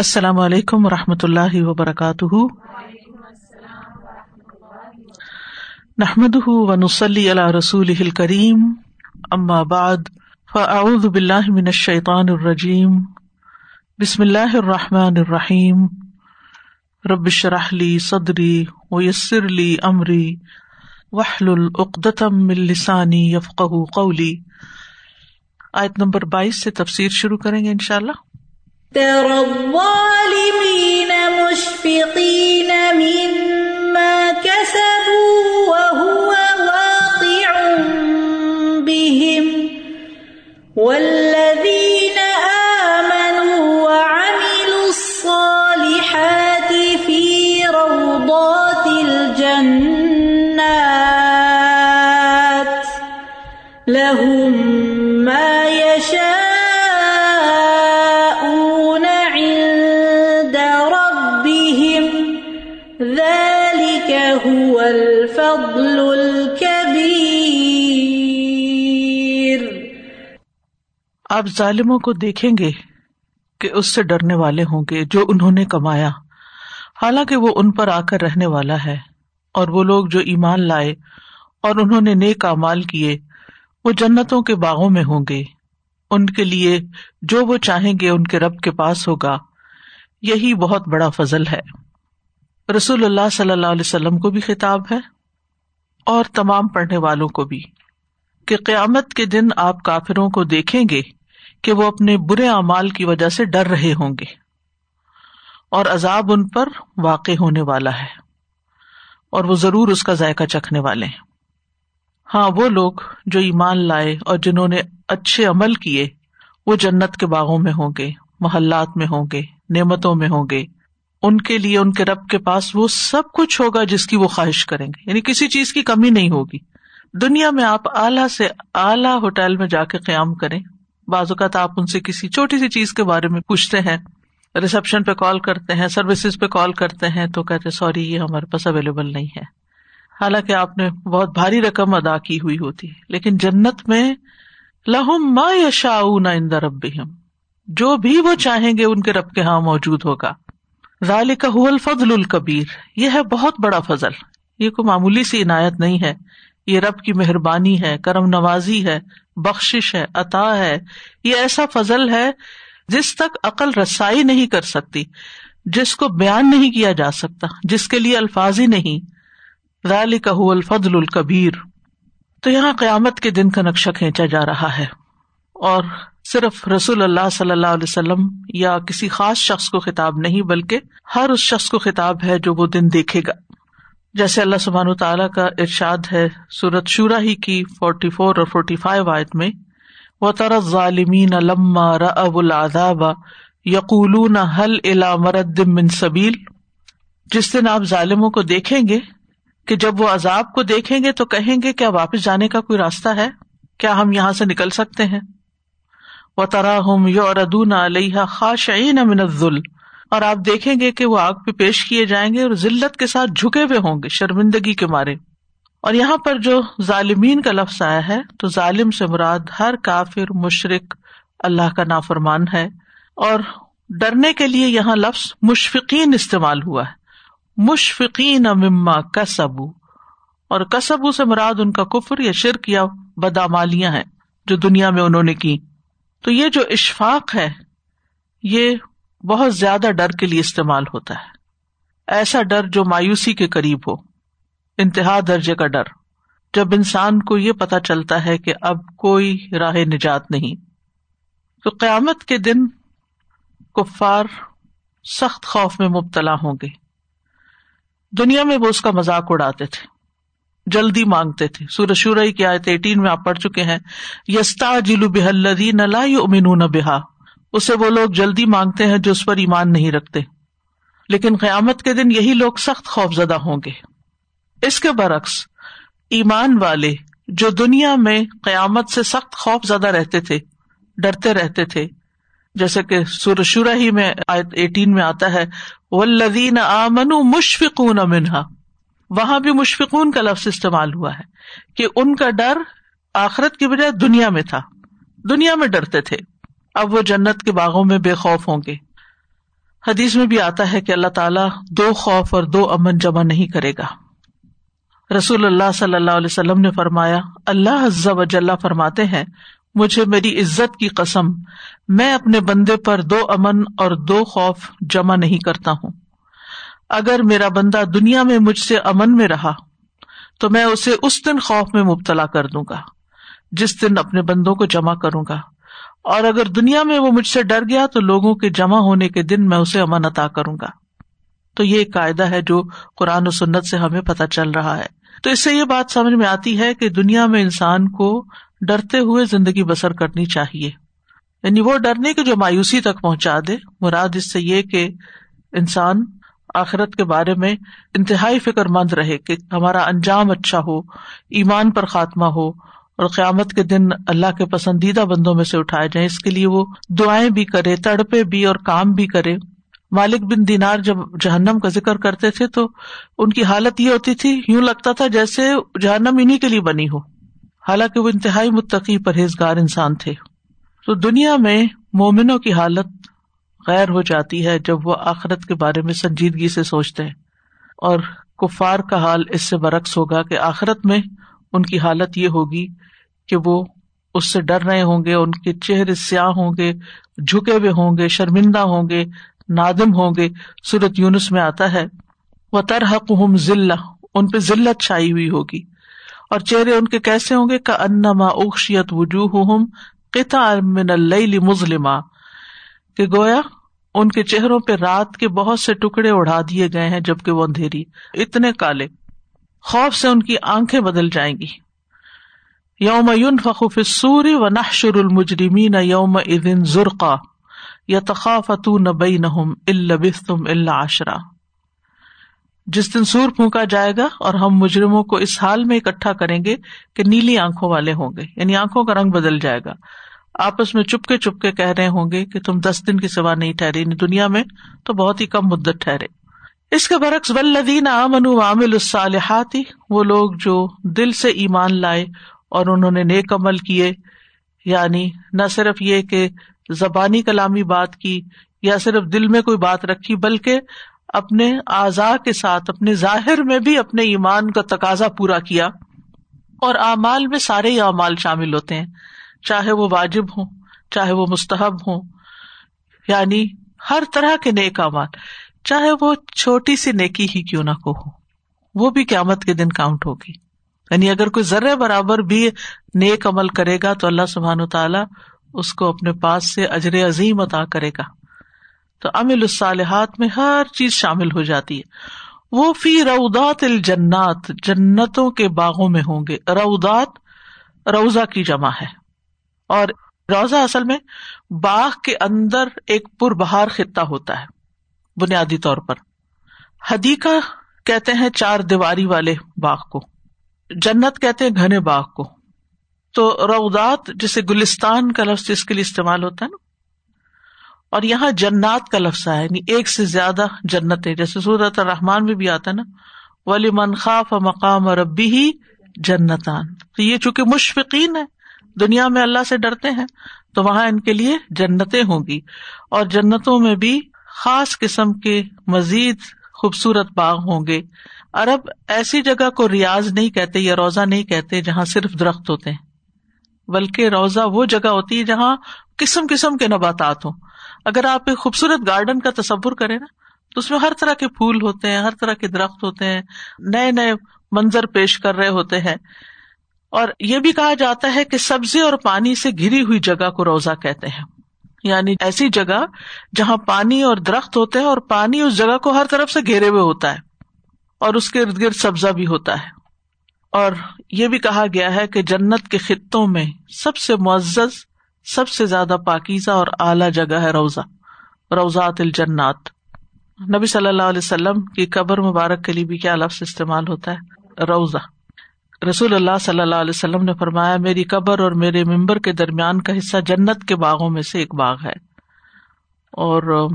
السلام علیکم و رحمۃ اللہ وبرکاتہ۔ نحمد و نسلی علیہ رسول کریم ام بعد، فاعوذ باللہ من الشیطان الرجیم۔ بسم اللہ الرحمٰن الرحیم۔ ربش رحلی صدری ویسر علی عمری وحل العقدم السانی یفق قولی۔ آیت نمبر بائیس سے تفسیر شروع کریں گے ان شاء اللہ ترى الظالمين مشفقين مما كسبوا وهو واقع بهم والذين ذلك هو الفضل الكبير۔ آپ ظالموں کو دیکھیں گے کہ اس سے ڈرنے والے ہوں گے جو انہوں نے کمایا۔ حالانکہ وہ ان پر آ کر رہنے والا ہے اور وہ لوگ جو ایمان لائے اور انہوں نے نیک امال کیے، وہ جنتوں کے باغوں میں ہوں گے۔ ان کے لیے جو وہ چاہیں گے ان کے رب کے پاس ہوگا۔ یہی بہت بڑا فضل ہے۔ رسول اللہ صلی اللہ علیہ وسلم کو بھی خطاب ہے اور تمام پڑھنے والوں کو بھی کہ قیامت کے دن آپ کافروں کو دیکھیں گے کہ وہ اپنے برے اعمال کی وجہ سے ڈر رہے ہوں گے اور عذاب ان پر واقع ہونے والا ہے اور وہ ضرور اس کا ذائقہ چکھنے والے ہیں۔ ہاں وہ لوگ جو ایمان لائے اور جنہوں نے اچھے عمل کیے، وہ جنت کے باغوں میں ہوں گے، محلات میں ہوں گے، نعمتوں میں ہوں گے ان کے لیے، ان کے رب کے پاس وہ سب کچھ ہوگا جس کی وہ خواہش کریں گے۔ یعنی کسی چیز کی کمی نہیں ہوگی۔ دنیا میں آپ اعلیٰ سے اعلیٰ ہوٹل میں جا کے قیام کریں۔ بعض اوقات آپ ان سے کسی چھوٹی سی چیز کے بارے میں پوچھتے ہیں ریسپشن پہ کال کرتے ہیں، سروسز پہ کال کرتے ہیں تو کہتے سوری، یہ ہمارے پاس اویلیبل نہیں ہے۔ حالانکہ آپ نے بہت بھاری رقم ادا کی ہوئی ہوتی ہے۔ لیکن جنت میں لہم ما یشا ان رب جو بھی وہ چاہیں گے، ان کے رب کے ہاں موجود ہوگا۔ ذالک هو الفضل الکبیر۔ یہ ہے بہت بڑا فضل۔ یہ کوئی معمولی سی عنایت نہیں ہے۔ یہ رب کی مہربانی ہے، کرم نوازی ہے بخش ہے، عطا ہے۔ یہ ایسا فضل ہے جس تک عقل رسائی نہیں کر سکتی، جس کو بیان نہیں کیا جا سکتا، جس کے لیے الفاظ ہی نہیں۔ ذالک هو الفضل الکبیر۔ تو یہاں قیامت کے دن کا نقشہ کھینچا جا رہا ہے۔ اور صرف رسول اللہ صلی اللہ علیہ وسلم یا کسی خاص شخص کو خطاب نہیں، بلکہ ہر اس شخص کو خطاب ہے جو وہ دن دیکھے گا۔ جیسے اللہ سبحان تعالیٰ کا ارشاد ہے سورت شورا ہی کی فورٹی فور اور فورٹی فائیو آیت میں وہ طرز ظالمین لما رب العذاب یقول حل الا مرد من سبیل جس دن آپ ظالموں کو دیکھیں گے، کہ جب وہ عذاب کو دیکھیں گے تو کہیں گے، کیا واپس جانے کا کوئی راستہ ہے؟ کیا ہم یہاں سے نکل سکتے ہیں؟ وہ ترا ہم یو اردون علیہ خاشعین من الذل۔ اور آپ دیکھیں گے کہ وہ آگ پہ پیش کیے جائیں گے اور ذلت کے ساتھ جھکے ہوئے ہوں گے، شرمندگی کے مارے۔ اور یہاں پر جو ظالمین کا لفظ آیا ہے، تو ظالم سے مراد ہر کافر مشرق اللہ کا نافرمان ہے۔ اور ڈرنے کے لیے یہاں لفظ مشفقین استعمال ہوا ہے۔ مشفقین مما کسبو۔ اور کسبو سے مراد ان کا کفر یا شرک یا بدامالیاں ہیں جو دنیا میں انہوں نے کی۔ تو یہ جو اشفاق ہے، یہ بہت زیادہ ڈر کے لیے استعمال ہوتا ہے۔ ایسا ڈر جو مایوسی کے قریب ہو، انتہا درجے کا ڈر۔ جب انسان کو یہ پتا چلتا ہے کہ اب کوئی راہ نجات نہیں، تو قیامت کے دن کفار سخت خوف میں مبتلا ہوں گے۔ دنیا میں وہ اس کا مذاق اڑاتے تھے۔ جلدی مانگتے تھے۔ سورج شورئی کی آیت ایٹین میں آپ پڑھ چکے ہیں۔ یستا جلو بحلدی نلا امین بحا اسے وہ لوگ جلدی مانگتے ہیں جو اس پر ایمان نہیں رکھتے۔ لیکن قیامت کے دن یہی لوگ سخت خوف زدہ ہوں گے۔ اس کے برعکس، ایمان والے جو دنیا میں قیامت سے سخت خوف زدہ رہتے تھے، ڈرتے رہتے تھے، جیسے کہ سورج شورا ہی میں آیت ایٹین میں آتا ہے۔ ولدین آمن مشفقون منہا وہاں بھی مشفقون کا لفظ استعمال ہوا ہے کہ ان کا ڈر آخرت کی بجائے دنیا میں تھا۔ دنیا میں ڈرتے تھے۔ اب وہ جنت کے باغوں میں بے خوف ہوں گے۔ حدیث میں بھی آتا ہے کہ اللہ تعالیٰ دو خوف اور دو امن جمع نہیں کرے گا۔ رسول اللہ صلی اللہ علیہ وسلم نے فرمایا، اللہ حضا وجاللہ فرماتے ہیں، مجھے میری عزت کی قسم، میں اپنے بندے پر دو امن اور دو خوف جمع نہیں کرتا ہوں۔ اگر میرا بندہ دنیا میں مجھ سے امن میں رہا، تو میں اسے اس دن خوف میں مبتلا کر دوں گا، جس دن اپنے بندوں کو جمع کروں گا۔ اور اگر دنیا میں وہ مجھ سے ڈر گیا، تو لوگوں کے جمع ہونے کے دن میں اسے امن عطا کروں گا۔ تو یہ ایک قاعدہ ہے جو قرآن و سنت سے ہمیں پتہ چل رہا ہے۔ تو اس سے یہ بات سمجھ میں آتی ہے کہ دنیا میں انسان کو ڈرتے ہوئے زندگی بسر کرنی چاہیے۔ یعنی وہ ڈرنے کی جو مایوسی تک پہنچا دے، مراد اس سے یہ کہ انسان آخرت کے بارے میں انتہائی فکر مند رہے کہ ہمارا انجام اچھا ہو، ایمان پر خاتمہ ہو اور قیامت کے دن اللہ کے پسندیدہ بندوں میں سے اٹھائے جائیں۔ اس کے لیے وہ دعائیں بھی کرے، تڑپے بھی اور کام بھی کرے۔ مالک بن دینار جب جہنم کا ذکر کرتے تھے تو ان کی حالت یہ ہوتی تھی، یوں لگتا تھا جیسے جہنم انہیں کے لیے بنی ہو۔ حالانکہ وہ انتہائی متقی پرہیزگار انسان تھے۔ تو دنیا میں مومنوں کی حالت غیر ہو جاتی ہے جب وہ آخرت کے بارے میں سنجیدگی سے سوچتے ہیں۔ اور کفار کا حال اس سے برعکس ہوگا کہ آخرت میں ان کی حالت یہ ہوگی کہ وہ اس سے ڈر رہے ہوں گے، ان کے چہرے سیاہ ہوں گے، جھکے ہوئے ہوں گے، شرمندہ ہوں گے، نادم ہوں گے۔ سورت یونس میں آتا ہے وہ ترحق ہم ذلہ ان پہ ذلت چھائی ہوئی ہوگی۔ اور چہرے ان کے کیسے ہوں گے؟ کا انما اوکشیت وجوہ قطع من اللیل مظلما۔ کہ گویا ان کے چہروں پہ رات کے بہت سے ٹکڑے اڑا دیے گئے ہیں جبکہ وہ اندھیری، اتنے کالے، خوف سے ان کی آنکھیں بدل جائیں گی۔ یوم یون فخوف سوری و نحشر المجرمین یوم ادن ذرقا یا تخافت نبئی نہم البس تم اللہ عشرا۔ جس دن سور پھونکا جائے گا اور ہم مجرموں کو اس حال میں اکٹھا کریں گے کہ نیلی آنکھوں والے ہوں گے یعنی آنکھوں کا رنگ بدل جائے گا۔ آپس میں چپ کے چپ کے کہہ رہے ہوں گے کہ تم دس دن کی سوا نہیں ٹھہرے یعنی دنیا میں تو بہت ہی کم مدت ٹھہرے۔ اس کے برعکس ولدین امن عامل الصالحاتی وہ لوگ جو دل سے ایمان لائے اور انہوں نے نیک عمل کیے یعنی نہ صرف یہ کہ زبانی کلامی بات کی یا صرف دل میں کوئی بات رکھی، بلکہ اپنے اعضاء کے ساتھ، اپنے ظاہر میں بھی اپنے ایمان کا تقاضا پورا کیا۔ اور اعمال میں سارے ہی اعمال شامل ہوتے ہیں۔ چاہے وہ واجب ہوں، چاہے وہ مستحب ہوں یعنی ہر طرح کے نیک اعمال، چاہے وہ چھوٹی سی نیکی ہی کیوں نہ کو ہو وہ بھی قیامت کے دن کاؤنٹ ہوگی۔ یعنی اگر کوئی ذرے برابر بھی نیک عمل کرے گا تو اللہ سبحان تعالیٰ اس کو اپنے پاس سے اجر عظیم عطا کرے گا۔ تو امل الصالحات میں ہر چیز شامل ہو جاتی ہے۔ وہ فی رودات الجنات، جنتوں کے باغوں میں ہوں گے۔ رودات روزہ کی جمع ہے۔ اور روزہ اصل میں باغ کے اندر ایک پر بہار خطہ ہوتا ہے، بنیادی طور پر۔ حدیقہ کہتے ہیں چار دیواری والے باغ کو۔ جنت کہتے ہیں گھنے باغ کو۔ تو رودات جسے گلستان کا لفظ اس کے لیے استعمال ہوتا ہے نا، اور یہاں جنات کا لفظ ہے یعنی ایک سے زیادہ جنت ہے جیسے سورت الرحمان میں بھی آتا ہے نا ولی من خاف مقام اور ابی ہی جنتان۔ تو یہ چونکہ مشفقین ہے دنیا میں اللہ سے ڈرتے ہیں، تو وہاں ان کے لیے جنتیں ہوں گی۔ اور جنتوں میں بھی خاص قسم کے مزید خوبصورت باغ ہوں گے۔ ارب ایسی جگہ کو ریاض نہیں کہتے یا روزہ نہیں کہتے جہاں صرف درخت ہوتے ہیں۔ بلکہ روزہ وہ جگہ ہوتی ہے جہاں قسم قسم کے نباتات ہوں۔ اگر آپ ایک خوبصورت گارڈن کا تصور کریں نا، تو اس میں ہر طرح کے پھول ہوتے ہیں، ہر طرح کے درخت ہوتے ہیں، نئے نئے منظر پیش کر رہے ہوتے ہیں۔ اور یہ بھی کہا جاتا ہے کہ سبزی اور پانی سے گھری ہوئی جگہ کو روزہ کہتے ہیں۔ یعنی ایسی جگہ جہاں پانی اور درخت ہوتے ہیں اور پانی اس جگہ کو ہر طرف سے گھیرے ہوئے ہوتا ہے اور اس کے ارد گرد سبزہ بھی ہوتا ہے۔ اور یہ بھی کہا گیا ہے کہ جنت کے خطوں میں سب سے معزز، سب سے زیادہ پاکیزہ اور اعلی جگہ ہے روزہ، روزات الجنات۔ نبی صلی اللہ علیہ وسلم کی قبر مبارک کے لیے بھی کیا لفظ استعمال ہوتا ہے؟ روزہ۔ رسول اللہ صلی اللہ علیہ وسلم نے فرمایا، میری قبر اور میرے ممبر کے درمیان کا حصہ جنت کے باغوں میں سے ایک باغ ہے۔ اور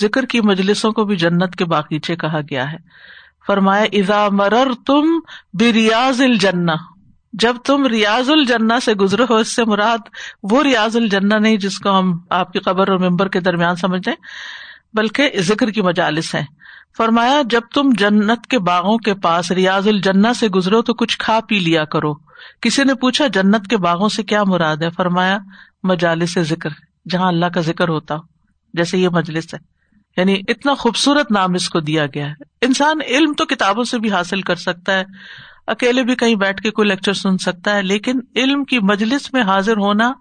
ذکر کی مجلسوں کو بھی جنت کے باغیچے کہا گیا ہے۔ فرمایا ازا مرر تم بریاض الجنا جب تم ریاض الجنا سے گزرے ہو، اس سے مراد وہ ریاض الجنا نہیں جس کو ہم آپ کی قبر اور ممبر کے درمیان سمجھیں بلکہ ذکر کی مجالس ہیں۔ فرمایا، جب تم جنت کے باغوں کے پاس ریاض الجنا سے گزرو تو کچھ کھا پی لیا کرو۔ کسی نے پوچھا، جنت کے باغوں سے کیا مراد ہے؟ فرمایا، مجالس ذکر، جہاں اللہ کا ذکر ہوتا ہو، جیسے یہ مجلس ہے۔ یعنی اتنا خوبصورت نام اس کو دیا گیا ہے۔ انسان علم تو کتابوں سے بھی حاصل کر سکتا ہے۔ اکیلے بھی کہیں بیٹھ کے کوئی لیکچر سن سکتا ہے، لیکن علم کی مجلس میں حاضر ہونا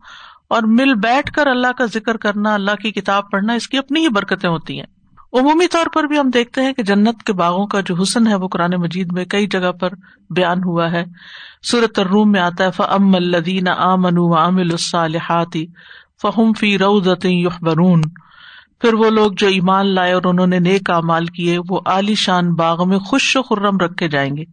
اور مل بیٹھ کر اللہ کا ذکر کرنا، اللہ کی کتاب پڑھنا، اس کی اپنی ہی برکتیں ہوتی ہیں۔ عمومی طور پر بھی ہم دیکھتے ہیں کہ جنت کے باغوں کا جو حسن ہے وہ قرآن مجید میں کئی جگہ پر بیان ہوا ہے۔ سورت الروم میں آتا ہے فم الدین آمن عامل الصالحاتی فہم فی روزت برون پھر وہ لوگ جو ایمان لائے اور انہوں نے نیک امال کیے، وہ عالی شان باغ میں خوش و خرم رکھے جائیں گے۔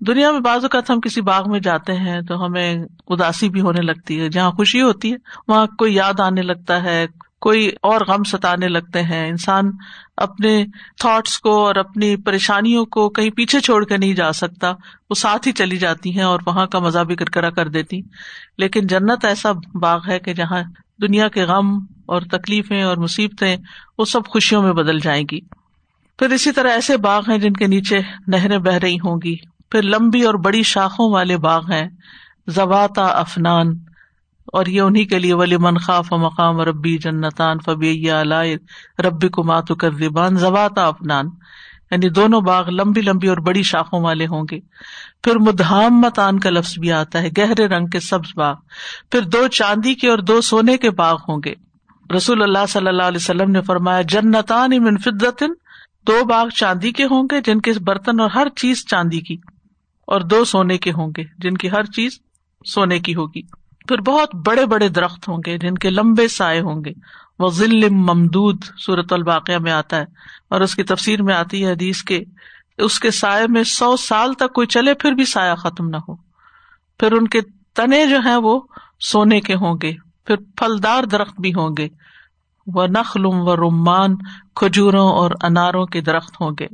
دنیا میں بعض اوقات ہم کسی باغ میں جاتے ہیں تو ہمیں اداسی بھی ہونے لگتی ہے، جہاں خوشی ہوتی ہے، وہاں کوئی یاد آنے لگتا ہے کوئی اور غم ستانے لگتے ہیں۔ انسان اپنے تھاٹس کو اور اپنی پریشانیوں کو کہیں پیچھے چھوڑ کے نہیں جا سکتا۔ وہ ساتھ ہی چلی جاتی ہیں اور وہاں کا مزہ بھی کرکرا کر دیتی۔ لیکن جنت ایسا باغ ہے کہ جہاں دنیا کے غم اور تکلیفیں اور مصیبتیں وہ سب خوشیوں میں بدل جائیں گی۔ پھر اسی طرح ایسے باغ ہیں جن کے نیچے نہریں بہ رہی ہوں گی۔ پھر لمبی اور بڑی شاخوں والے باغ ہیں۔ زباتا افنان۔ اور یہ انہیں کے لیے ولی من خاف مقام ربی جنتان فبی ربی کو ماتو کر زبان زباتا افنان۔ یعنی دونوں باغ لمبی لمبی اور بڑی شاخوں والے ہوں گے۔ پھر مدھام متان کا لفظ بھی آتا ہے، گہرے رنگ کے سبز باغ۔ پھر دو چاندی کے اور دو سونے کے باغ ہوں گے۔ رسول اللہ صلی اللہ علیہ وسلم نے فرمایا، جنتان من فدتن دو باغ چاندی کے ہوں گے، جن کے برتن اور ہر چیز چاندی کی۔ اور دو سونے کے ہوں گے، جن کی ہر چیز سونے کی ہوگی۔ پھر بہت بڑے بڑے درخت ہوں گے جن کے لمبے سائے ہوں گے۔ وہ ذل ممدود صورت الباقیہ میں آتا ہے۔ اور اس کی تفسیر میں آتی ہے حدیث کے، اس کے سائے میں سو سال تک کوئی چلے پھر بھی سایہ ختم نہ ہو۔ پھر ان کے تنے جو ہیں وہ سونے کے ہوں گے۔ پھر پھلدار درخت بھی ہوں گے۔ وہ نخلوم و رومان کھجوروں اور اناروں کے درخت ہوں گے۔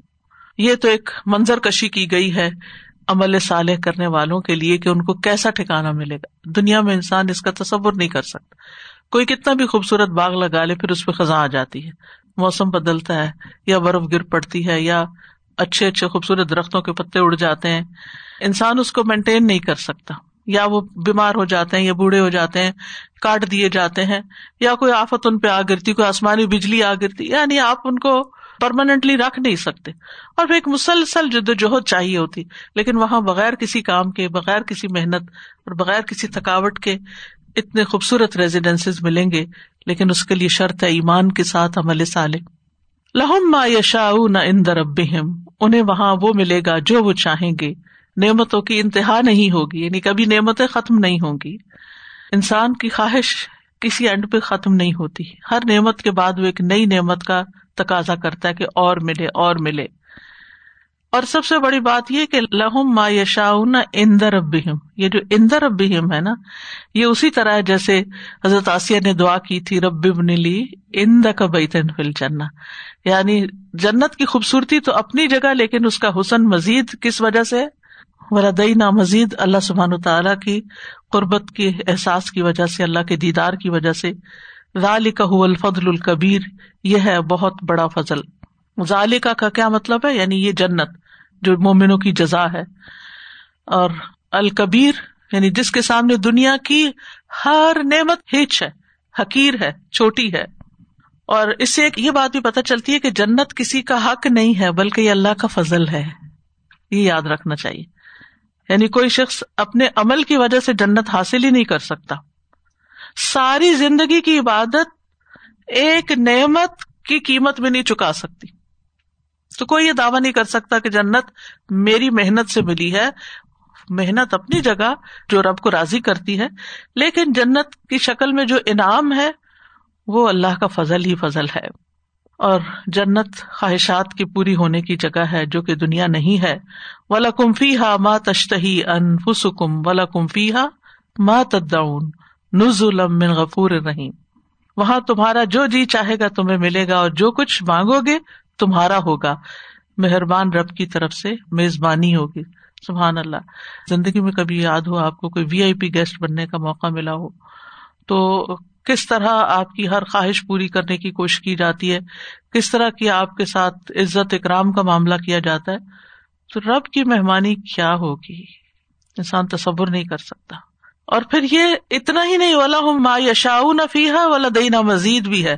یہ تو ایک منظر کشی کی گئی ہے۔ عمل صالح کرنے والوں کے لیے کہ ان کو کیسا ٹھکانا ملے گا۔ دنیا میں انسان اس کا تصور نہیں کر سکتا۔ کوئی کتنا بھی خوبصورت باغ لگا لے، پھر اس پہ خزاں آ جاتی ہے۔ موسم بدلتا ہے یا برف گر پڑتی ہے یا اچھے اچھے خوبصورت درختوں کے پتے اڑ جاتے ہیں۔ انسان اس کو مینٹین نہیں کر سکتا۔ یا وہ بیمار ہو جاتے ہیں یا بوڑھے ہو جاتے ہیں، کاٹ دیے جاتے ہیں، یا کوئی آفت ان پہ آ گرتی، کوئی آسمانی بجلی آ گرتی۔ یعنی آپ ان کو پرماننٹلی رکھ نہیں سکتے۔ اور ایک مسلسل جد و جہد چاہیے ہوتی۔ لیکن وہاں بغیر کسی کام کے، بغیر کسی محنت اور بغیر کسی تھکاوٹ کے اتنے خوبصورت ریزیڈینس ملیں گے۔ لیکن اس کے لیے شرط ہے ایمان کے ساتھ عمل سالے لہم ما یشا نہ اندر اب انہیں وہاں وہ ملے گا جو وہ چاہیں گے۔ نعمتوں کی انتہا نہیں ہوگی یعنی کبھی نعمتیں ختم نہیں ہوں گی۔ انسان کی خواہش کسی اینڈ پہ ختم نہیں ہوتی۔ ہر نعمت کے بعد وہ ایک نئی نعمت کا تقاضا کرتا ہے کہ اور ملے اور ملے۔ اور سب سے بڑی بات یہ کہ لہم ما یشا اندر ابہم یہ جو اندر ابہم ہے نا، یہ اسی طرح جیسے حضرت آسیہ نے دعا کی تھی، رب لی اند کا بیتن فل جنا یعنی جنت کی خوبصورتی تو اپنی جگہ، لیکن اس کا حسن مزید کس وجہ سے ولادئی نا مزید اللہ سبحان تعالیٰ کی قربت کے احساس کی وجہ سے، اللہ کے دیدار کی وجہ سے۔ ذالکہ الفضل الکبیر، یہ ہے بہت بڑا فضل۔ ذالکہ کا کیا مطلب ہے؟ یعنی یہ جنت، جو مومنوں کی جزا ہے۔ اور الکبیر یعنی جس کے سامنے دنیا کی ہر نعمت ہچ ہے، حقیر ہے، چھوٹی ہے۔ اور اس سے ایک یہ بات بھی پتہ چلتی ہے کہ جنت کسی کا حق نہیں ہے، بلکہ یہ اللہ کا فضل ہے۔ یہ یاد رکھنا چاہیے۔ یعنی کوئی شخص اپنے عمل کی وجہ سے جنت حاصل ہی نہیں کر سکتا۔ ساری زندگی کی عبادت ایک نعمت کی قیمت میں نہیں چکا سکتی۔ تو کوئی یہ دعوی نہیں کر سکتا کہ جنت میری محنت سے ملی ہے۔ محنت اپنی جگہ جو رب کو راضی کرتی ہے۔ لیکن جنت کی شکل میں جو انعام ہے، وہ اللہ کا فضل ہی فضل ہے۔ اور جنت خواہشات کی پوری ہونے کی جگہ ہے جو کہ دنیا نہیں ہے۔ ولا کمفی ہا ماں تشتہی ان فسکم ولا کمفی ہا ماں تدعون۔ نزلم من غفور رحیم وہاں تمہارا جو جی چاہے گا تمہیں ملے گا اور جو کچھ مانگو گے تمہارا ہوگا۔ مہربان رب کی طرف سے میزبانی ہوگی۔ سبحان اللہ۔ زندگی میں کبھی یاد ہو آپ کو کوئی وی آئی پی گیسٹ بننے کا موقع ملا ہو، تو کس طرح آپ کی ہر خواہش پوری کرنے کی کوشش کی جاتی ہے؟ کس طرح کی آپ کے ساتھ عزت اکرام کا معاملہ کیا جاتا ہے؟ تو رب کی مہمانی کیا ہوگی؟ انسان تصور نہیں کر سکتا۔ اور پھر یہ اتنا ہی نہیں والا ہوں ما یشا نفیحا والا دینا مزید بھی ہے۔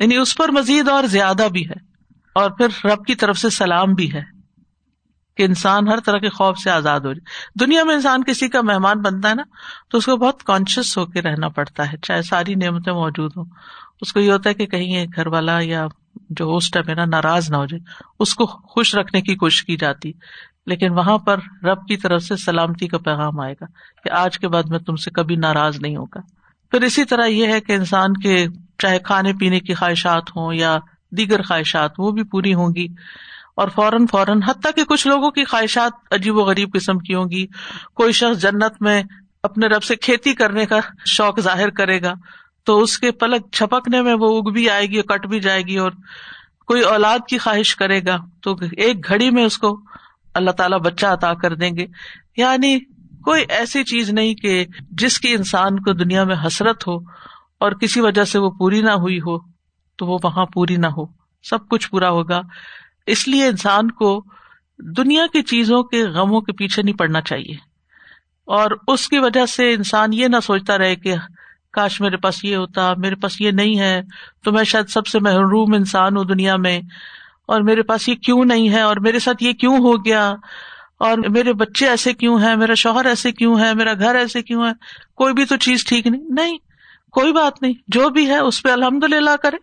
یعنی اس پر مزید اور زیادہ بھی ہے۔ اور پھر رب کی طرف سے سلام بھی ہے کہ انسان ہر طرح کے خوف سے آزاد ہو جائے۔ دنیا میں انسان کسی کا مہمان بنتا ہے نا، تو اس کو بہت کانشیس ہو کے رہنا پڑتا ہے، چاہے ساری نعمتیں موجود ہوں۔ اس کو یہ ہوتا ہے کہ کہیں گھر والا یا جو ہوسٹ ہے میرا، ناراض نہ ہو جائے۔ اس کو خوش رکھنے کی کوشش کی جاتی۔ لیکن وہاں پر رب کی طرف سے سلامتی کا پیغام آئے گا کہ آج کے بعد میں تم سے کبھی ناراض نہیں ہوگا۔ پھر اسی طرح یہ ہے کہ انسان کے چاہے کھانے پینے کی خواہشات ہوں یا دیگر خواہشات وہ بھی پوری ہوں گی اور فوراً فوراً حتیٰ کہ کچھ لوگوں کی خواہشات عجیب و غریب قسم کی ہوں گی۔ کوئی شخص جنت میں اپنے رب سے کھیتی کرنے کا شوق ظاہر کرے گا تو اس کے پلک چھپکنے میں وہ اگ بھی آئے گی اور کٹ بھی جائے گی اور کوئی اولاد کی خواہش کرے گا تو ایک گھڑی میں اس کو اللہ تعالیٰ بچہ عطا کر دیں گے۔ یعنی کوئی ایسی چیز نہیں کہ جس کی انسان کو دنیا میں حسرت ہو اور کسی وجہ سے وہ پوری نہ ہوئی ہو، تو وہ وہاں پوری نہ ہو۔ سب کچھ پورا ہوگا۔ اس لیے انسان کو دنیا کی چیزوں کے غموں کے پیچھے نہیں پڑنا چاہیے۔ اور اس کی وجہ سے انسان یہ نہ سوچتا رہے کہ کاش میرے پاس یہ ہوتا، میرے پاس یہ نہیں ہے، تو میں شاید سب سے محروم انسان ہوں دنیا میں۔ اور میرے پاس یہ کیوں نہیں ہے اور میرے ساتھ یہ کیوں ہو گیا اور میرے بچے ایسے کیوں ہیں، میرا شوہر ایسے کیوں ہے میرا گھر ایسے کیوں ہے کوئی بھی تو چیز ٹھیک نہیں۔ نہیں، کوئی بات نہیں۔ جو بھی ہے اس پہ الحمد للہ کرے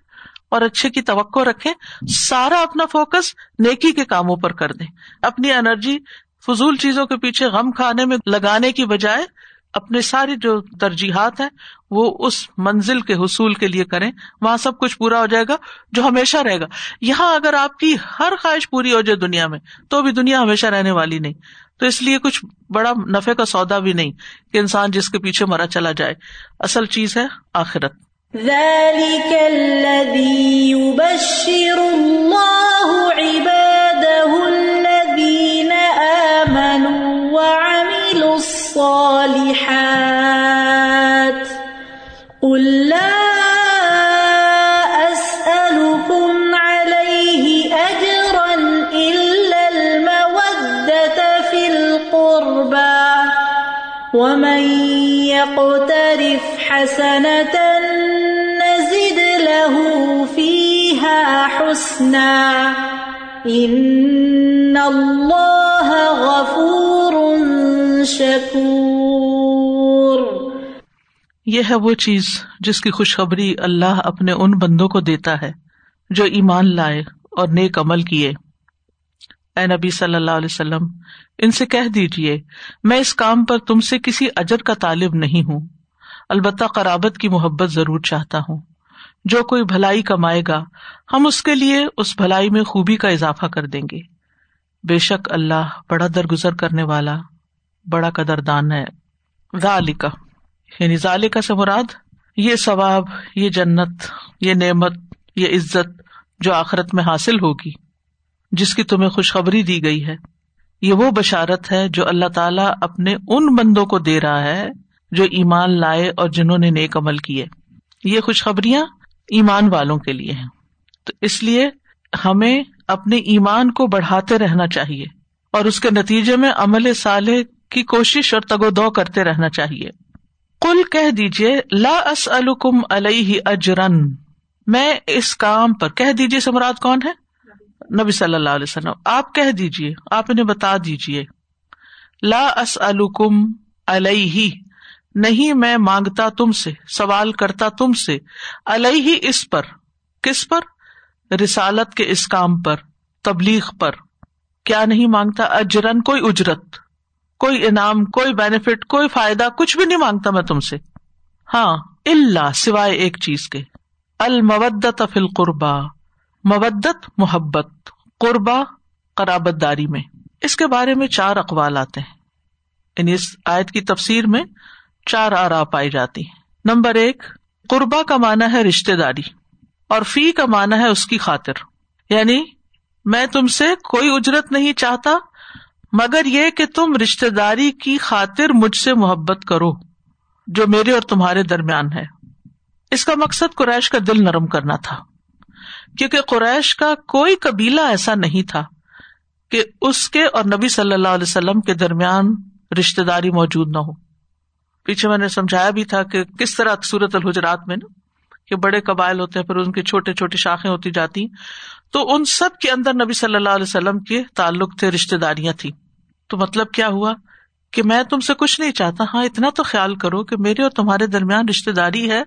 اور اچھے کی توقع رکھے سارا اپنا فوکس نیکی کے کاموں پر کر دیں۔ اپنی انرجی فضول چیزوں کے پیچھے غم کھانے میں لگانے کی بجائے اپنے ساری جو ترجیحات ہیں وہ اس منزل کے حصول کے لیے کریں، وہاں سب کچھ پورا ہو جائے گا جو ہمیشہ رہے گا۔ یہاں اگر آپ کی ہر خواہش پوری ہو جائے دنیا میں، تو بھی دنیا ہمیشہ رہنے والی نہیں۔ تو اس لیے کچھ بڑا نفے کا سودا بھی نہیں کہ انسان جس کے پیچھے مرا چلا جائے۔ اصل چیز ہے آخرت۔ ذلك الصالحات. قل لا أسألكم عليه أجرا إلا المودة في القربى. ومن يقترف حسنة یہ ہے وہ چیز جس کی خوشخبری اللہ اپنے ان بندوں کو دیتا ہے جو ایمان لائے اور نیک عمل کیے۔ اے نبی صلی اللہ علیہ وسلم، ان سے کہہ دیجیے میں اس کام پر تم سے کسی اجر کا طالب نہیں ہوں۔ البتہ قرابت کی محبت ضرور چاہتا ہوں۔ جو کوئی بھلائی کمائے گا، ہم اس کے لیے اس بھلائی میں خوبی کا اضافہ کر دیں گے۔ بے شک اللہ بڑا درگزر کرنے والا بڑا قدر دان ہے۔ ذالکا یعنی ذالکا سے مراد یہ ثواب، یہ جنت، یہ نعمت، یہ عزت جو آخرت میں حاصل ہوگی، جس کی تمہیں خوشخبری دی گئی ہے۔ یہ وہ بشارت ہے جو اللہ تعالیٰ اپنے ان بندوں کو دے رہا ہے جو ایمان لائے اور جنہوں نے نیک عمل کیے۔ یہ خوشخبریاں ایمان والوں کے لیے ہے تو اس لیے ہمیں اپنے ایمان کو بڑھاتے رہنا چاہیے اور اس کے نتیجے میں عمل صالح کی کوشش اور تگو دو کرتے رہنا چاہیے۔ کل کہہ دیجیے لا الکم علیہ اجرن۔ میں اس کام پر، کہہ دیجیے سمراد کون ہے؟ نبی صلی اللہ علیہ وسلم۔ آپ کہہ دیجیے آپ انہیں بتا دیجیے لا الکم علیہ۔ نہیں میں مانگتا تم سے، سوال کرتا تم سے۔ الح اس پر، کس پر؟ رسالت کے اس کام پر، تبلیغ پر۔ کیا نہیں مانگتا؟ اجرن، کوئی اجرت۔ کوئی انعام، کوئی بینیفٹ کوئی فائدہ، کچھ بھی نہیں مانگتا میں تم سے۔ ہاں اللہ سوائے ایک چیز کے۔ المودت فل قربا مبدت محبت قربا قرابت داری میں۔ اس کے بارے میں چار اقوال آتے ہیں۔ یعنی اس آیت کی تفسیر میں چار آرا پائی جاتی نمبر ایک قربا کا مانا ہے رشتے داری، اور فی کا مانا ہے اس کی خاطر۔ یعنی میں تم سے کوئی اجرت نہیں چاہتا مگر یہ کہ تم رشتے داری کی خاطر مجھ سے محبت کرو، جو میرے اور تمہارے درمیان ہے۔ اس کا مقصد قریش کا دل نرم کرنا تھا، کیونکہ قریش کا کوئی قبیلہ ایسا نہیں تھا کہ اس کے اور نبی صلی اللہ علیہ وسلم کے درمیان رشتے داری موجود نہ ہو۔ پیچھے میں نے سمجھایا بھی تھا کہ کس طرح سورت الحجرات میں نا؟ کہ بڑے قبائل ہوتے ہیں، پھر ان کی چھوٹے چھوٹی شاخیں ہوتی جاتی تو ان سب کے اندر نبی صلی اللہ علیہ وسلم کے تعلق تھے رشتے داریاں تھی تو مطلب کیا ہوا کہ میں تم سے کچھ نہیں چاہتا؟ ہاں اتنا تو خیال کرو کہ میرے اور تمہارے درمیان رشتے داری ہے،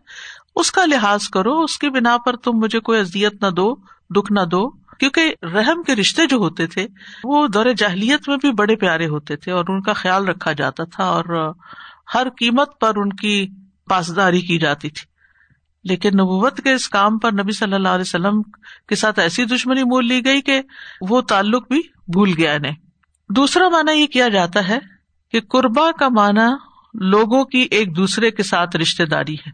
اس کا لحاظ کرو، اس کی بنا پر تم مجھے کوئی ازیت نہ دو، دکھ نہ دو۔ کیونکہ رحم کے رشتے جو ہوتے تھے، وہ دور جاہلیت میں بھی بڑے پیارے ہوتے تھے اور ان کا خیال رکھا جاتا تھا اور ہر قیمت پر ان کی پاسداری کی جاتی تھی۔ لیکن نبوت کے اس کام پر نبی صلی اللہ علیہ وسلم کے ساتھ ایسی دشمنی مول لی گئی کہ وہ تعلق بھی بھول گیا انہیں۔ دوسرا مانا یہ کیا جاتا ہے کہ قربا کا مانا لوگوں کی ایک دوسرے کے ساتھ رشتے داری ہے۔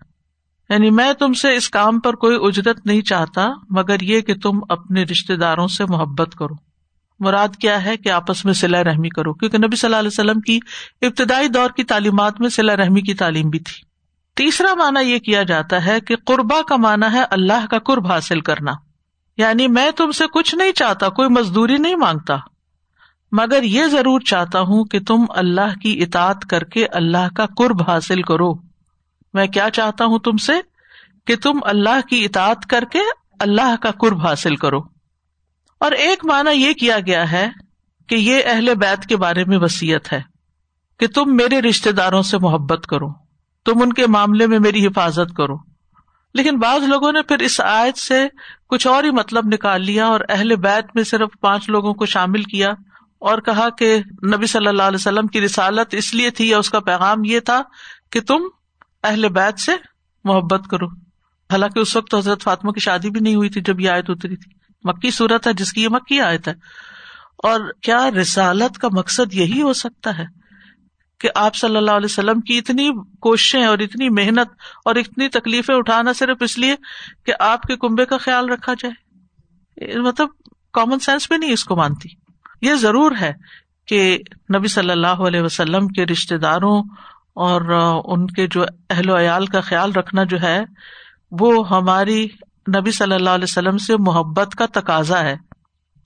یعنی میں تم سے اس کام پر کوئی اجرت نہیں چاہتا، مگر یہ کہ تم اپنے رشتے داروں سے محبت کرو۔ مراد کیا ہے کہ آپس میں سلا رحمی کرو، کیونکہ نبی صلی اللہ علیہ وسلم کی ابتدائی دور کی تعلیمات میں سلا رحمی کی تعلیم بھی تھی۔ تیسرا مانا یہ کیا جاتا ہے کہ قربا کا مانا ہے اللہ کا قرب حاصل کرنا۔ یعنی میں تم سے کچھ نہیں چاہتا، کوئی مزدوری نہیں مانگتا۔ مگر یہ ضرور چاہتا ہوں کہ تم اللہ کی اطاعت کر کے اللہ کا قرب حاصل کرو۔ میں کیا چاہتا ہوں تم سے؟ کہ تم اللہ کی اطاعت کر کے اللہ کا قرب حاصل کرو۔ اور ایک مانا یہ کیا گیا ہے کہ یہ اہل بیت کے بارے میں وسیعت ہے کہ تم میرے رشتے داروں سے محبت کرو۔ تم ان کے معاملے میں میری حفاظت کرو۔ لیکن بعض لوگوں نے پھر اس آیت سے کچھ اور ہی مطلب نکال لیا اور اہل بیت میں صرف پانچ لوگوں کو شامل کیا اور کہا کہ نبی صلی اللہ علیہ وسلم کی رسالت اس لیے تھی یا اس کا پیغام یہ تھا کہ تم اہل بیت سے محبت کرو۔ حالانکہ اس وقت حضرت فاطمہ کی شادی بھی نہیں ہوئی تھی جب یہ آیت اتری تھی۔ مکی صورت ہے جس کی یہ مکی آیت ہے۔ اور کیا رسالت کا مقصد یہی ہو سکتا ہے؟ کہ آپ صلی اللہ علیہ وسلم کی اتنی کوششیں اور اتنی محنت اور اتنی تکلیفیں اٹھانا صرف اس لیے کہ آپ کے کنبے کا خیال رکھا جائے۔ مطلب کامن سینس بھی نہیں اس کو مانتی۔ یہ ضرور ہے کہ نبی صلی اللہ علیہ وسلم کے رشتے داروں اور ان کے جو اہل و عیال کا خیال رکھنا جو ہے، وہ ہماری نبی صلی اللہ علیہ وسلم سے محبت کا تقاضا ہے۔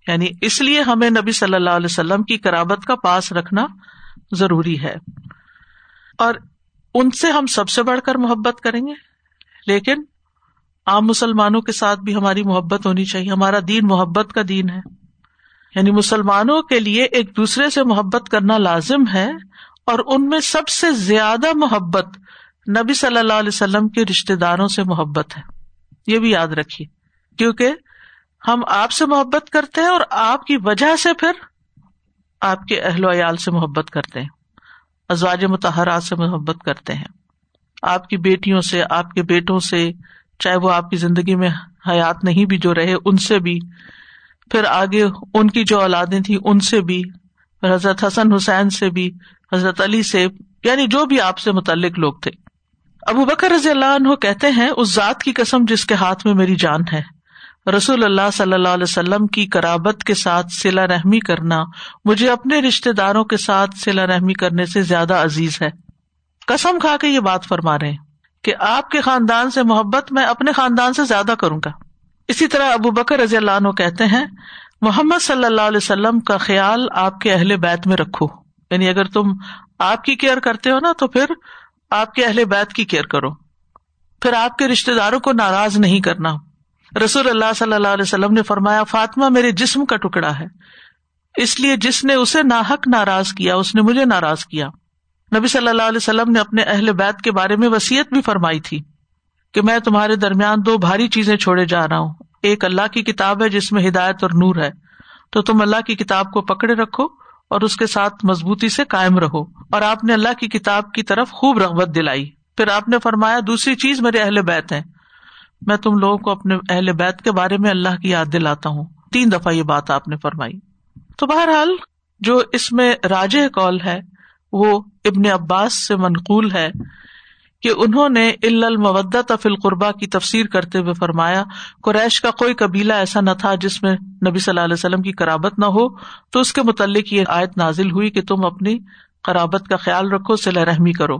یعنی اس لیے ہمیں نبی صلی اللہ علیہ وسلم کی کرابت کا پاس رکھنا ضروری ہے۔ اور ان سے ہم سب سے بڑھ کر محبت کریں گے۔ لیکن عام مسلمانوں کے ساتھ بھی ہماری محبت ہونی چاہیے۔ ہمارا دین محبت کا دین ہے۔ یعنی مسلمانوں کے لیے ایک دوسرے سے محبت کرنا لازم ہے۔ اور ان میں سب سے زیادہ محبت نبی صلی اللہ علیہ وسلم کے رشتے داروں سے محبت ہے۔ یہ بھی یاد رکھیے۔ کیونکہ ہم آپ سے محبت کرتے ہیں اور آپ کی وجہ سے پھر آپ کے اہل ویال سے محبت کرتے ہیں، ازواج متحرات سے محبت کرتے ہیں۔ آپ کی بیٹیوں سے، آپ کے بیٹوں سے، چاہے وہ آپ کی زندگی میں حیات نہیں بھی جو رہے، ان سے بھی۔ پھر آگے ان کی جو اولادیں تھیں، ان سے بھی پھر حضرت حسن حسین سے بھی، حضرت علی سے یعنی جو بھی آپ سے متعلق لوگ تھے۔ ابو بکر رضی اللہ عنہ کہتے ہیں، اس ذات کی قسم جس کے ہاتھ میں میری جان ہے۔ رسول اللہ صلی اللہ علیہ وسلم کی کرابت کے ساتھ سلا رحمی کرنا مجھے اپنے رشتے داروں کے ساتھ سلا رحمی کرنے سے زیادہ عزیز ہے۔ کسم کھا کے یہ بات فرما رہے کہ آپ کے خاندان سے محبت میں اپنے خاندان سے زیادہ کروں گا۔ اسی طرح ابو بکر رضی اللہ عنہ کہتے ہیں، محمد صلی اللہ علیہ وسلم کا خیال آپ کے اہل بیت میں رکھو۔ یعنی اگر تم آپ کی کیئر کرتے ہو نا تو پھر آپ کے اہل بیت کی کیئر کرو۔ پھر آپ کے رشتے داروں کو ناراض نہیں کرنا۔ رسول اللہ صلی اللہ علیہ وسلم نے فرمایا، فاطمہ میرے جسم کا ٹکڑا ہے۔ اس لیے جس نے اسے ناحق ناراض کیا، اس نے مجھے ناراض کیا۔ نبی صلی اللہ علیہ وسلم نے اپنے اہل بیت کے بارے میں وسیعت بھی فرمائی تھی کہ میں تمہارے درمیان دو بھاری چیزیں چھوڑے جا رہا ہوں۔ ایک اللہ کی کتاب ہے جس میں ہدایت اور نور ہے۔ تو تم اللہ کی کتاب کو پکڑے رکھو اور اس کے ساتھ مضبوطی سے قائم رہو۔ اور آپ نے اللہ کی کتاب کی طرف خوب رغبت دلائی۔ پھر آپ نے فرمایا، دوسری چیز میرے اہل بیت ہے میں تم لوگوں کو اپنے اہل بیت کے بارے میں اللہ کی یاد دلاتا ہوں۔ تین دفعہ یہ بات آپ نے فرمائی۔ تو بہرحال جو اس میں راج کال ہے، وہ ابن عباس سے منقول ہے کہ انہوں نے المودت افل قربا کی تفسیر کرتے ہوئے فرمایا، قریش کا کوئی قبیلہ ایسا نہ تھا جس میں نبی صلی اللہ علیہ وسلم کی کرابت نہ ہو۔ تو اس کے متعلق یہ آیت نازل ہوئی کہ تم اپنی قرابت کا خیال رکھو سلا رحمی کرو۔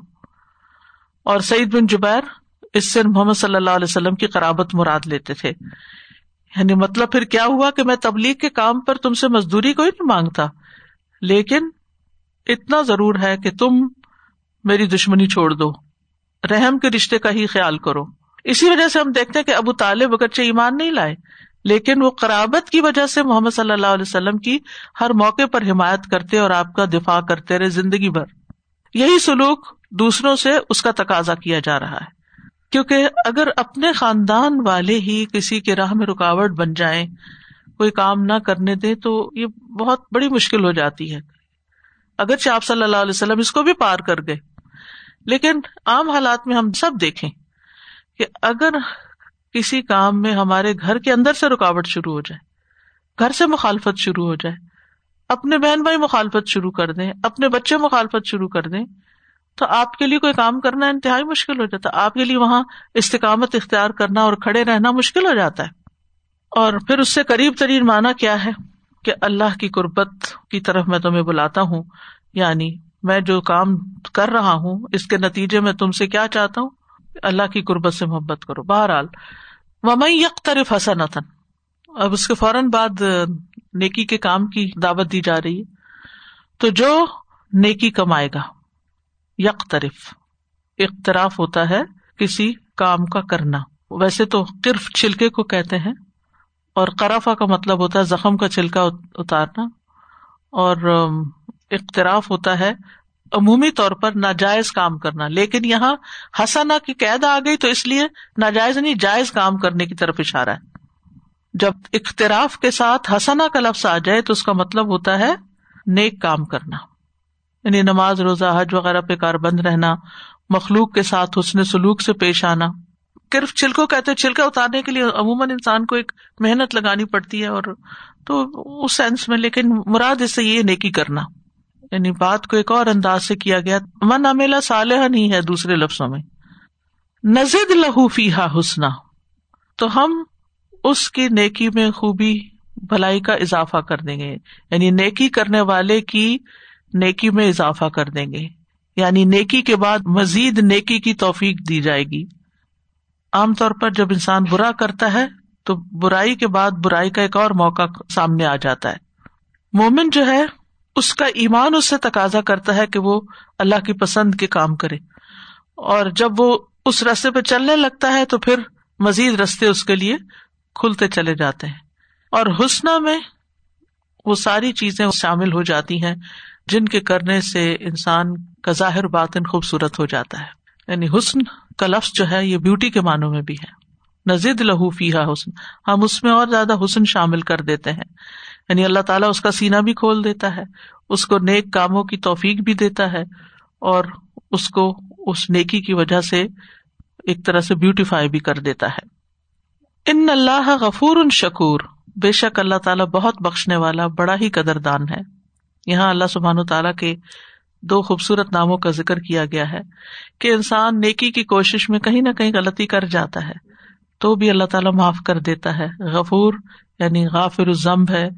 اور سعید بن جبیر اس سے محمد صلی اللہ علیہ وسلم کی قرابت مراد لیتے تھے۔ یعنی مطلب پھر کیا ہوا کہ میں تبلیغ کے کام پر تم سے مزدوری کوئی نہیں مانگتا، لیکن اتنا ضرور ہے کہ تم میری دشمنی چھوڑ دو، رحم کے رشتے کا ہی خیال کرو۔ اسی وجہ سے ہم دیکھتے ہیں کہ ابو طالب اگرچہ ایمان نہیں لائے، لیکن وہ قرابت کی وجہ سے محمد صلی اللہ علیہ وسلم کی ہر موقع پر حمایت کرتے اور آپ کا دفاع کرتے رہے زندگی بھر۔ یہی سلوک دوسروں سے اس کا تقاضا کیا جا رہا ہے۔ کیونکہ اگر اپنے خاندان والے ہی کسی کے راہ میں رکاوٹ بن جائیں، کوئی کام نہ کرنے دے تو یہ بہت بڑی مشکل ہو جاتی ہے۔ اگرچہ آپ صلی اللہ علیہ وسلم اس کو بھی پار کر گئے، لیکن عام حالات میں ہم سب دیکھیں کہ اگر کسی کام میں ہمارے گھر کے اندر سے رکاوٹ شروع ہو جائے، گھر سے مخالفت شروع ہو جائے، اپنے بہن بھائی مخالفت شروع کر دیں، اپنے بچے مخالفت شروع کر دیں تو آپ کے لیے کوئی کام کرنا انتہائی مشکل ہو جاتا ہے۔ آپ کے لیے وہاں استقامت اختیار کرنا اور کھڑے رہنا مشکل ہو جاتا ہے۔ اور پھر اس سے قریب ترین مانا کیا ہے؟ کہ اللہ کی قربت کی طرف میں تمہیں بلاتا ہوں۔ یعنی میں جو کام کر رہا ہوں، اس کے نتیجے میں تم سے کیا چاہتا ہوں؟ اللہ کی قربت سے محبت کرو۔ بہرحال ومئی یک طرف حسن اب اس کے فوراً بعد نیکی کے کام کی دعوت دی جا رہی ہے۔ تو جو نیکی کمائے گا۔ یک طرف اختراف ہوتا ہے کسی کام کا کرنا۔ ویسے تو قرف چھلکے کو کہتے ہیں، اور قرافا کا مطلب ہوتا ہے زخم کا چھلکا اتارنا۔ اور اختراف ہوتا ہے عمومی طور پر ناجائز کام کرنا۔ لیکن یہاں ہسنا کی قید آ گئی تو اس لیے ناجائز نہیں، جائز کام کرنے کی طرف اشارہ ہے۔ جب اختراف کے ساتھ ہسنا کا لفظ آ جائے تو اس کا مطلب ہوتا ہے نیک کام کرنا۔ یعنی نماز، روزہ، حج وغیرہ پہ کار بند رہنا، مخلوق کے ساتھ حسن سلوک سے پیش آنا۔ صرف چھلکو کہتے چھلکا اتارنے کے لیے عموماً انسان کو ایک محنت لگانی پڑتی ہے اور تو اس سینس میں، لیکن مراد اس سے یہ نیکی کرنا۔ یعنی بات کو ایک اور انداز سے کیا گیا، من امیلا صالح نہیں ہے دوسرے لفظوں میں۔ نزد لہو فیحا حسنا تو ہم اس کی نیکی میں خوبی، بھلائی کا اضافہ کر دیں گے۔ یعنی نیکی کرنے والے کی نیکی میں اضافہ کر دیں گے۔ یعنی نیکی کے بعد مزید نیکی کی توفیق دی جائے گی۔ عام طور پر جب انسان برا کرتا ہے، تو برائی کے بعد برائی کا ایک اور موقع سامنے آ جاتا ہے۔ مومن جو ہے، اس کا ایمان اس سے تقاضا کرتا ہے کہ وہ اللہ کی پسند کے کام کرے۔ اور جب وہ اس رستے پہ چلنے لگتا ہے، تو پھر مزید رستے اس کے لیے کھلتے چلے جاتے ہیں۔ اور حسن میں وہ ساری چیزیں شامل ہو جاتی ہیں۔ جن کے کرنے سے انسان کا ظاہر باطن خوبصورت ہو جاتا ہے۔ یعنی حسن کا لفظ جو ہے یہ بیوٹی کے معنوں میں بھی ہے۔ نزد لہو فیحا حسن۔ ہم اس میں اور زیادہ حسن شامل کر دیتے ہیں۔ یعنی اللہ تعالیٰ اس کا سینا بھی کھول دیتا ہے، اس کو نیک کاموں کی توفیق بھی دیتا ہے اور اس کو اس نیکی کی وجہ سے ایک طرح سے بیوٹیفائی بھی کر دیتا ہے۔ ان اللہ غفور ان شکور۔ بے شک اللہ تعالیٰ بہت بخشنے والا، بڑا ہی قدر دان ہے۔ یہاں اللہ سبحان و تعالیٰ کے دو خوبصورت ناموں کا ذکر کیا گیا ہے کہ انسان نیکی کی کوشش میں کہیں نہ کہیں غلطی کر جاتا ہے، تو بھی اللہ تعالیٰ معاف کر دیتا ہے۔ غفور یعنی غافر الزمب ہے،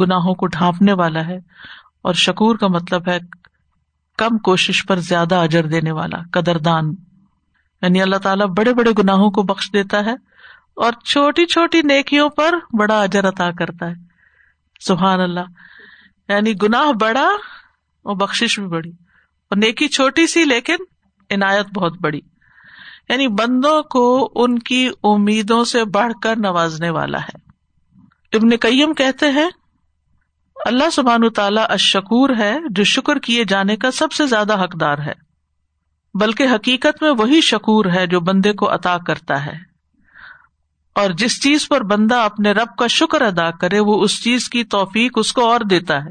گناہوں کو ڈھانپنے والا ہے۔ اور شکور کا مطلب ہے کم کوشش پر زیادہ اجر دینے والا قدر دان یعنی اللہ تعالیٰ بڑے بڑے گناہوں کو بخش دیتا ہے اور چھوٹی چھوٹی نیکیوں پر بڑا اجر عطا کرتا ہے۔ سبحان اللہ۔ یعنی گناہ بڑا اور بخش بھی بڑی اور نیکی چھوٹی سی لیکن عنایت بہت بڑی۔ یعنی بندوں کو ان کی امیدوں سے بڑھ کر نوازنے والا ہے۔ ابن کئیم کہتے ہیں، اللہ سبحان تعالیٰ اشکور ہے جو شکر کیے جانے کا سب سے زیادہ حقدار ہے، بلکہ حقیقت میں وہی شکور ہے جو بندے کو عطا کرتا ہے۔ اور جس چیز پر بندہ اپنے رب کا شکر ادا کرے، وہ اس چیز کی توفیق اس کو اور دیتا ہے۔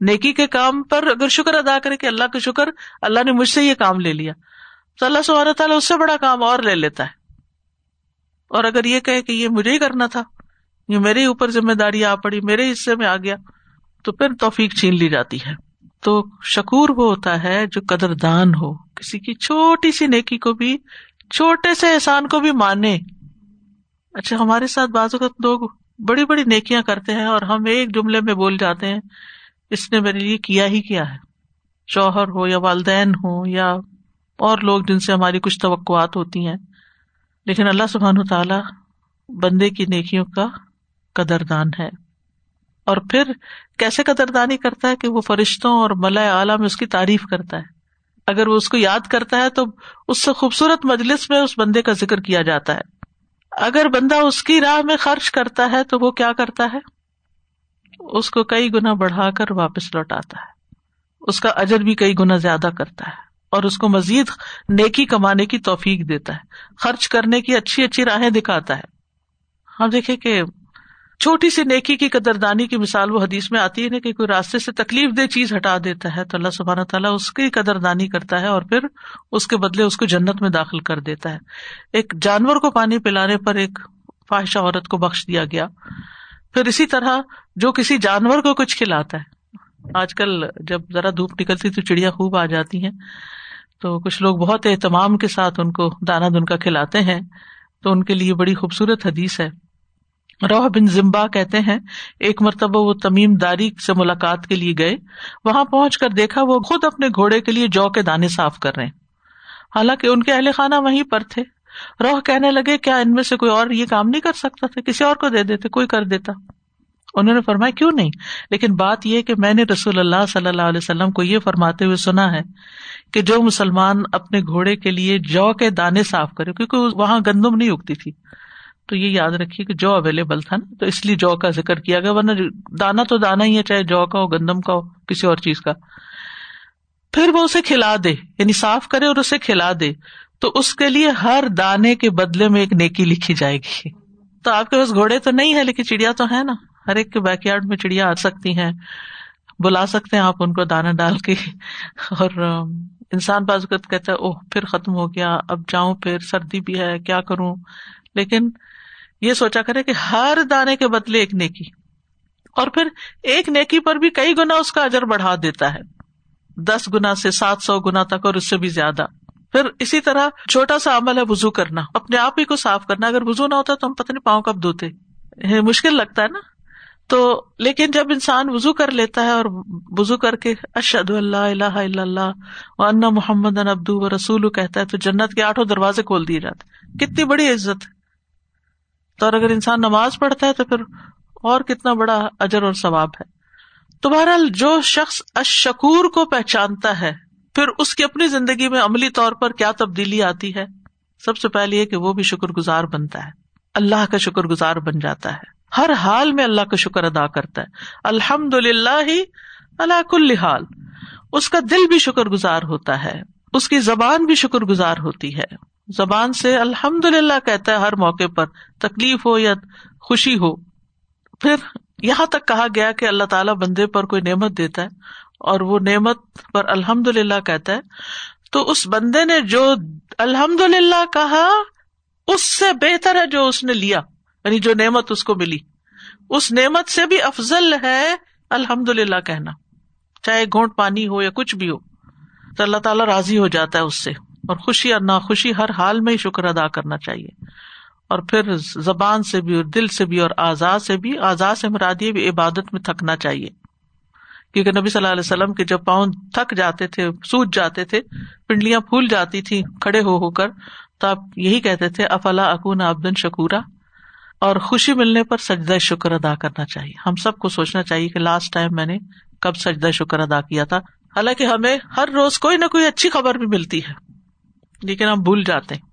نیکی کے کام پر اگر شکر ادا کرے کہ اللہ کا شکر، اللہ نے مجھ سے یہ کام لے لیا۔ تو اللہ سبحانہ تعالیٰ اس سے بڑا کام اور لے لیتا ہے۔ اور اگر یہ کہ یہ مجھے ہی کرنا تھا، یہ میرے اوپر ذمہ داری آ پڑی، میرے حصے میں آ گیا، تو پھر توفیق چھین لی جاتی ہے۔ تو شکور وہ ہوتا ہے جو قدر دان ہو، کسی کی چھوٹی سی نیکی کو بھی، چھوٹے سے احسان کو بھی مانے۔ اچھا ہمارے ساتھ بعض اوقات لوگ بڑی بڑی نیکیاں کرتے ہیں اور ہم ایک جملے میں بول جاتے ہیں، اس نے میرے لیے کیا ہی کیا ہے۔ شوہر ہو یا والدین ہو یا اور لوگ جن سے ہماری کچھ توقعات ہوتی ہیں۔ لیکن اللہ سبحان تعالی بندے کی نیکیوں کا قدردان ہے۔ اور پھر کیسے قدردانی کرتا ہے کہ وہ فرشتوں اور ملا اعلیٰ میں اس کی تعریف کرتا ہے۔ اگر وہ اس کو یاد کرتا ہے تو اس سے خوبصورت مجلس میں اس بندے کا ذکر کیا جاتا ہے۔ اگر بندہ اس کی راہ میں خرچ کرتا ہے تو وہ کیا کرتا ہے؟ اس کو کئی گنا بڑھا کر واپس لوٹاتا ہے۔ اس کا اجر بھی کئی گنا زیادہ کرتا ہے اور اس کو مزید نیکی کمانے کی توفیق دیتا ہے۔ خرچ کرنے کی اچھی اچھی راہیں دکھاتا ہے۔ ہم دیکھیں کہ چھوٹی سی نیکی کی قدردانی کی مثال وہ حدیث میں آتی ہے نا کہ کوئی راستے سے تکلیف دہ چیز ہٹا دیتا ہے تو اللہ سبحانہ تعالیٰ اس کی قدردانی کرتا ہے اور پھر اس کے بدلے اس کو جنت میں داخل کر دیتا ہے۔ ایک جانور کو پانی پلانے پر ایک فواہشہ عورت کو بخش دیا گیا۔ پھر اسی طرح جو کسی جانور کو کچھ کھلاتا ہے۔ آج کل جب ذرا دھوپ نکلتی تو چڑیا خوب آ جاتی ہیں۔ تو کچھ لوگ بہت اہتمام کے ساتھ ان کو دانا دن کا کھلاتے ہیں۔ تو ان کے لیے بڑی خوبصورت حدیث ہے۔ روح بن زمبا کہتے ہیں، ایک مرتبہ وہ تمیم داری سے ملاقات کے لیے گئے۔ وہاں پہنچ کر دیکھا وہ خود اپنے گھوڑے کے لیے جو کے دانے صاف کر رہے حالانکہ ان کے اہل خانہ وہیں پر تھے۔ روح کہنے لگے، کیا ان میں سے کوئی اور یہ کام نہیں کر سکتا تھا؟ کسی اور کو دے دیتے، کوئی کر دیتا۔ انہوں نے فرمایا، کیوں نہیں؟ لیکن بات یہ کہ میں نے رسول اللہ صلی اللہ علیہ وسلم کو یہ فرماتے ہوئے سنا ہے کہ جو مسلمان اپنے گھوڑے کے لیے جو کے دانے صاف کرے، کیونکہ وہاں گندم نہیں اگتی تھی۔ تو یہ یاد رکھیے کہ جو اویلیبل تھا نا، تو اس لیے جو کا ذکر کیا گیا، ورنہ دانا تو دانا ہی ہے، چاہے جو کا ہو، گندم کا ہو، کسی اور چیز کا۔ پھر وہ اسے کھلا دے یعنی صاف کرے اور اسے کھلا دے۔ تو اس کے لیے ہر دانے کے بدلے میں ایک نیکی لکھی جائے گی۔ تو آپ کے پاس گھوڑے تو نہیں ہے لیکن چڑیا تو ہے نا۔ ہر ایک کے بیک یارڈ میں چڑیا آ سکتی ہیں، بلا سکتے ہیں آپ ان کو دانا ڈال کے۔ اور انسان باز کہتا ہے، اوہ پھر ختم ہو گیا، اب جاؤں پھر، سردی بھی ہے، کیا کروں؟ لیکن یہ سوچا کرے کہ ہر دانے کے بدلے ایک نیکی، اور پھر ایک نیکی پر بھی کئی گنا اس کا اجر بڑھا دیتا ہے۔ دس گنا سے سات سو گنا تک اور اس سے بھی زیادہ۔ پھر اسی طرح چھوٹا سا عمل ہے وزو کرنا۔ اپنے آپ ہی کو صاف کرنا۔ اگر وزو نہ ہوتا تو ہم پتہ نہیں پاؤں کب دھوتے۔ مشکل لگتا ہے نا؟ تو لیکن جب انسان وزو کر لیتا ہے اور وزو کر کے اشد اللہ اللہ اللہ اللہ محمد ابدو و رسول کہتا ہے تو جنت کے آٹھوں دروازے کھول دیے جاتے کتنی بڑی عزت۔ تو اور اگر انسان نماز پڑھتا ہے تو پھر اور کتنا بڑا اجر اور ثواب ہے۔ تو بہرحال جو شخص اشکور کو پہچانتا ہے، پھر اس کی اپنی زندگی میں عملی طور پر کیا تبدیلی آتی ہے؟ سب سے پہلے یہ کہ وہ بھی شکر گزار بنتا ہے۔ اللہ کا شکر گزار بن جاتا ہے۔ ہر حال میں اللہ کا شکر ادا کرتا ہے۔ الحمد للہ ہی اللہ کل حال۔ اس کا دل بھی شکر گزار ہوتا ہے۔ اس کی زبان بھی شکر گزار ہوتی ہے۔ زبان سے الحمد للہ کہتا ہے ہر موقع پر، تکلیف ہو یا خوشی ہو۔ پھر یہاں تک کہا گیا کہ اللہ تعالیٰ بندے پر کوئی نعمت دیتا ہے اور وہ نعمت پر الحمد للہ کہتا ہے۔ تو اس بندے نے جو الحمد للہ کہا، اس سے بہتر ہے جو اس نے لیا یعنی جو نعمت اس کو ملی۔ اس نعمت سے بھی افضل ہے الحمد للہ کہنا، چاہے گھونٹ پانی ہو یا کچھ بھی ہو۔ تو اللہ تعالیٰ راضی ہو جاتا ہے اس سے۔ اور خوشی اور ناخوشی ہر حال میں ہی شکر ادا کرنا چاہیے۔ اور پھر زبان سے بھی اور دل سے بھی اور آزاد سے بھی، آزاد سے مرادی بھی عبادت میں تھکنا چاہیے۔ کیونکہ نبی صلی اللہ علیہ وسلم کے جب پاؤں تھک جاتے تھے، سوج جاتے تھے، پنڈلیاں پھول جاتی تھی کھڑے ہو ہو کر، تو آپ یہی کہتے تھے، افلا اکون ابدن شکورا؟ اور خوشی ملنے پر سجدہ شکر ادا کرنا چاہیے۔ ہم سب کو سوچنا چاہیے کہ لاسٹ ٹائم میں نے کب سجدہ شکر ادا کیا تھا۔ حالانکہ ہمیں ہر روز کوئی نہ کوئی اچھی خبر بھی ملتی ہے۔ لیکن ہم بھول جاتے ہیں۔